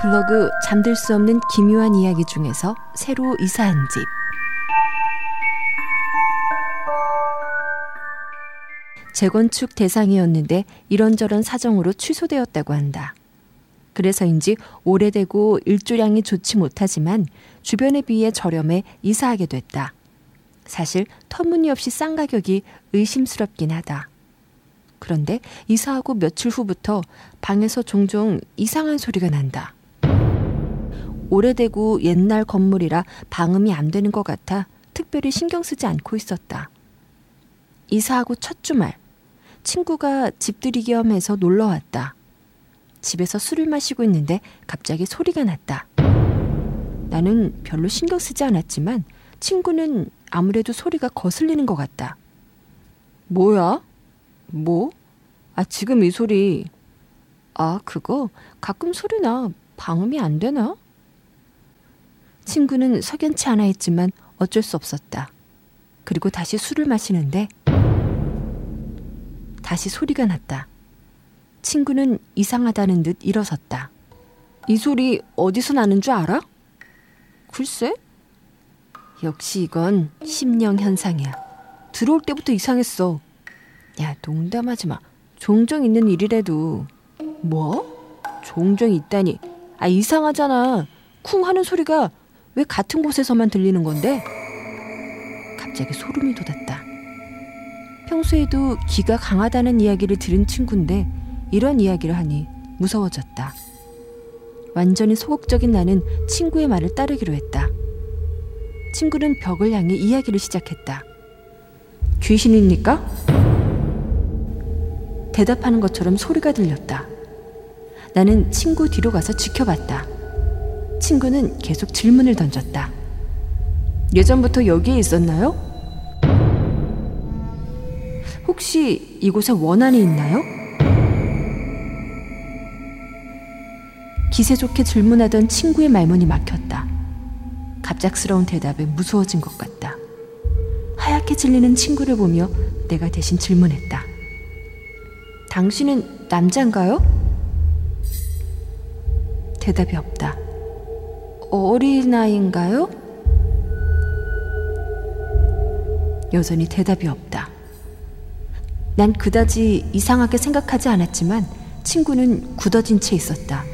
블로그 잠들 수 없는 기묘한 이야기 중에서 새로 이사한 집. 재건축 대상이었는데 이런저런 사정으로 취소되었다고 한다. 그래서인지 오래되고 일조량이 좋지 못하지만 주변에 비해 저렴해 이사하게 됐다. 사실 터무니없이 싼 가격이 의심스럽긴 하다. 그런데 이사하고 며칠 후부터 방에서 종종 이상한 소리가 난다. 오래되고 옛날 건물이라 방음이 안 되는 것 같아 특별히 신경 쓰지 않고 있었다. 이사하고 첫 주말, 친구가 집들이 겸해서 놀러 왔다. 집에서 술을 마시고 있는데 갑자기 소리가 났다. 나는 별로 신경 쓰지 않았지만 친구는 아무래도 소리가 거슬리는 것 같다. 뭐야? 뭐? 아, 지금 이 소리. 아, 그거 가끔 소리 나. 방음이 안 되나? 친구는 석연치 않아 했지만 어쩔 수 없었다. 그리고 다시 술을 마시는데 다시 소리가 났다. 친구는 이상하다는 듯 일어섰다. 이 소리 어디서 나는 줄 알아? 글쎄? 역시 이건 심령 현상이야. 들어올 때부터 이상했어. 야, 농담하지 마. 종종 있는 일이라도. 뭐? 종종 있다니. 아, 이상하잖아. 쿵 하는 소리가 왜 같은 곳에서만 들리는 건데? 갑자기 소름이 돋았다. 평소에도 기가 강하다는 이야기를 들은 친구인데 이런 이야기를 하니 무서워졌다. 완전히 소극적인 나는 친구의 말을 따르기로 했다. 친구는 벽을 향해 이야기를 시작했다. 귀신입니까? 대답하는 것처럼 소리가 들렸다. 나는 친구 뒤로 가서 지켜봤다. 친구는 계속 질문을 던졌다. 예전부터 여기에 있었나요? 혹시 이곳에 원한이 있나요? 기세 좋게 질문하던 친구의 말문이 막혔다. 갑작스러운 대답에 무서워진 것 같다. 하얗게 질리는 친구를 보며 내가 대신 질문했다. 당신은 남자인가요? 대답이 없다. 어린아이인가요? 여전히 대답이 없다. 난 그다지 이상하게 생각하지 않았지만 친구는 굳어진 채 있었다.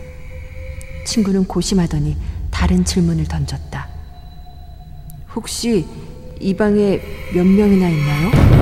친구는 고심하더니 다른 질문을 던졌다. 혹시 이 방에 몇 명이나 있나요?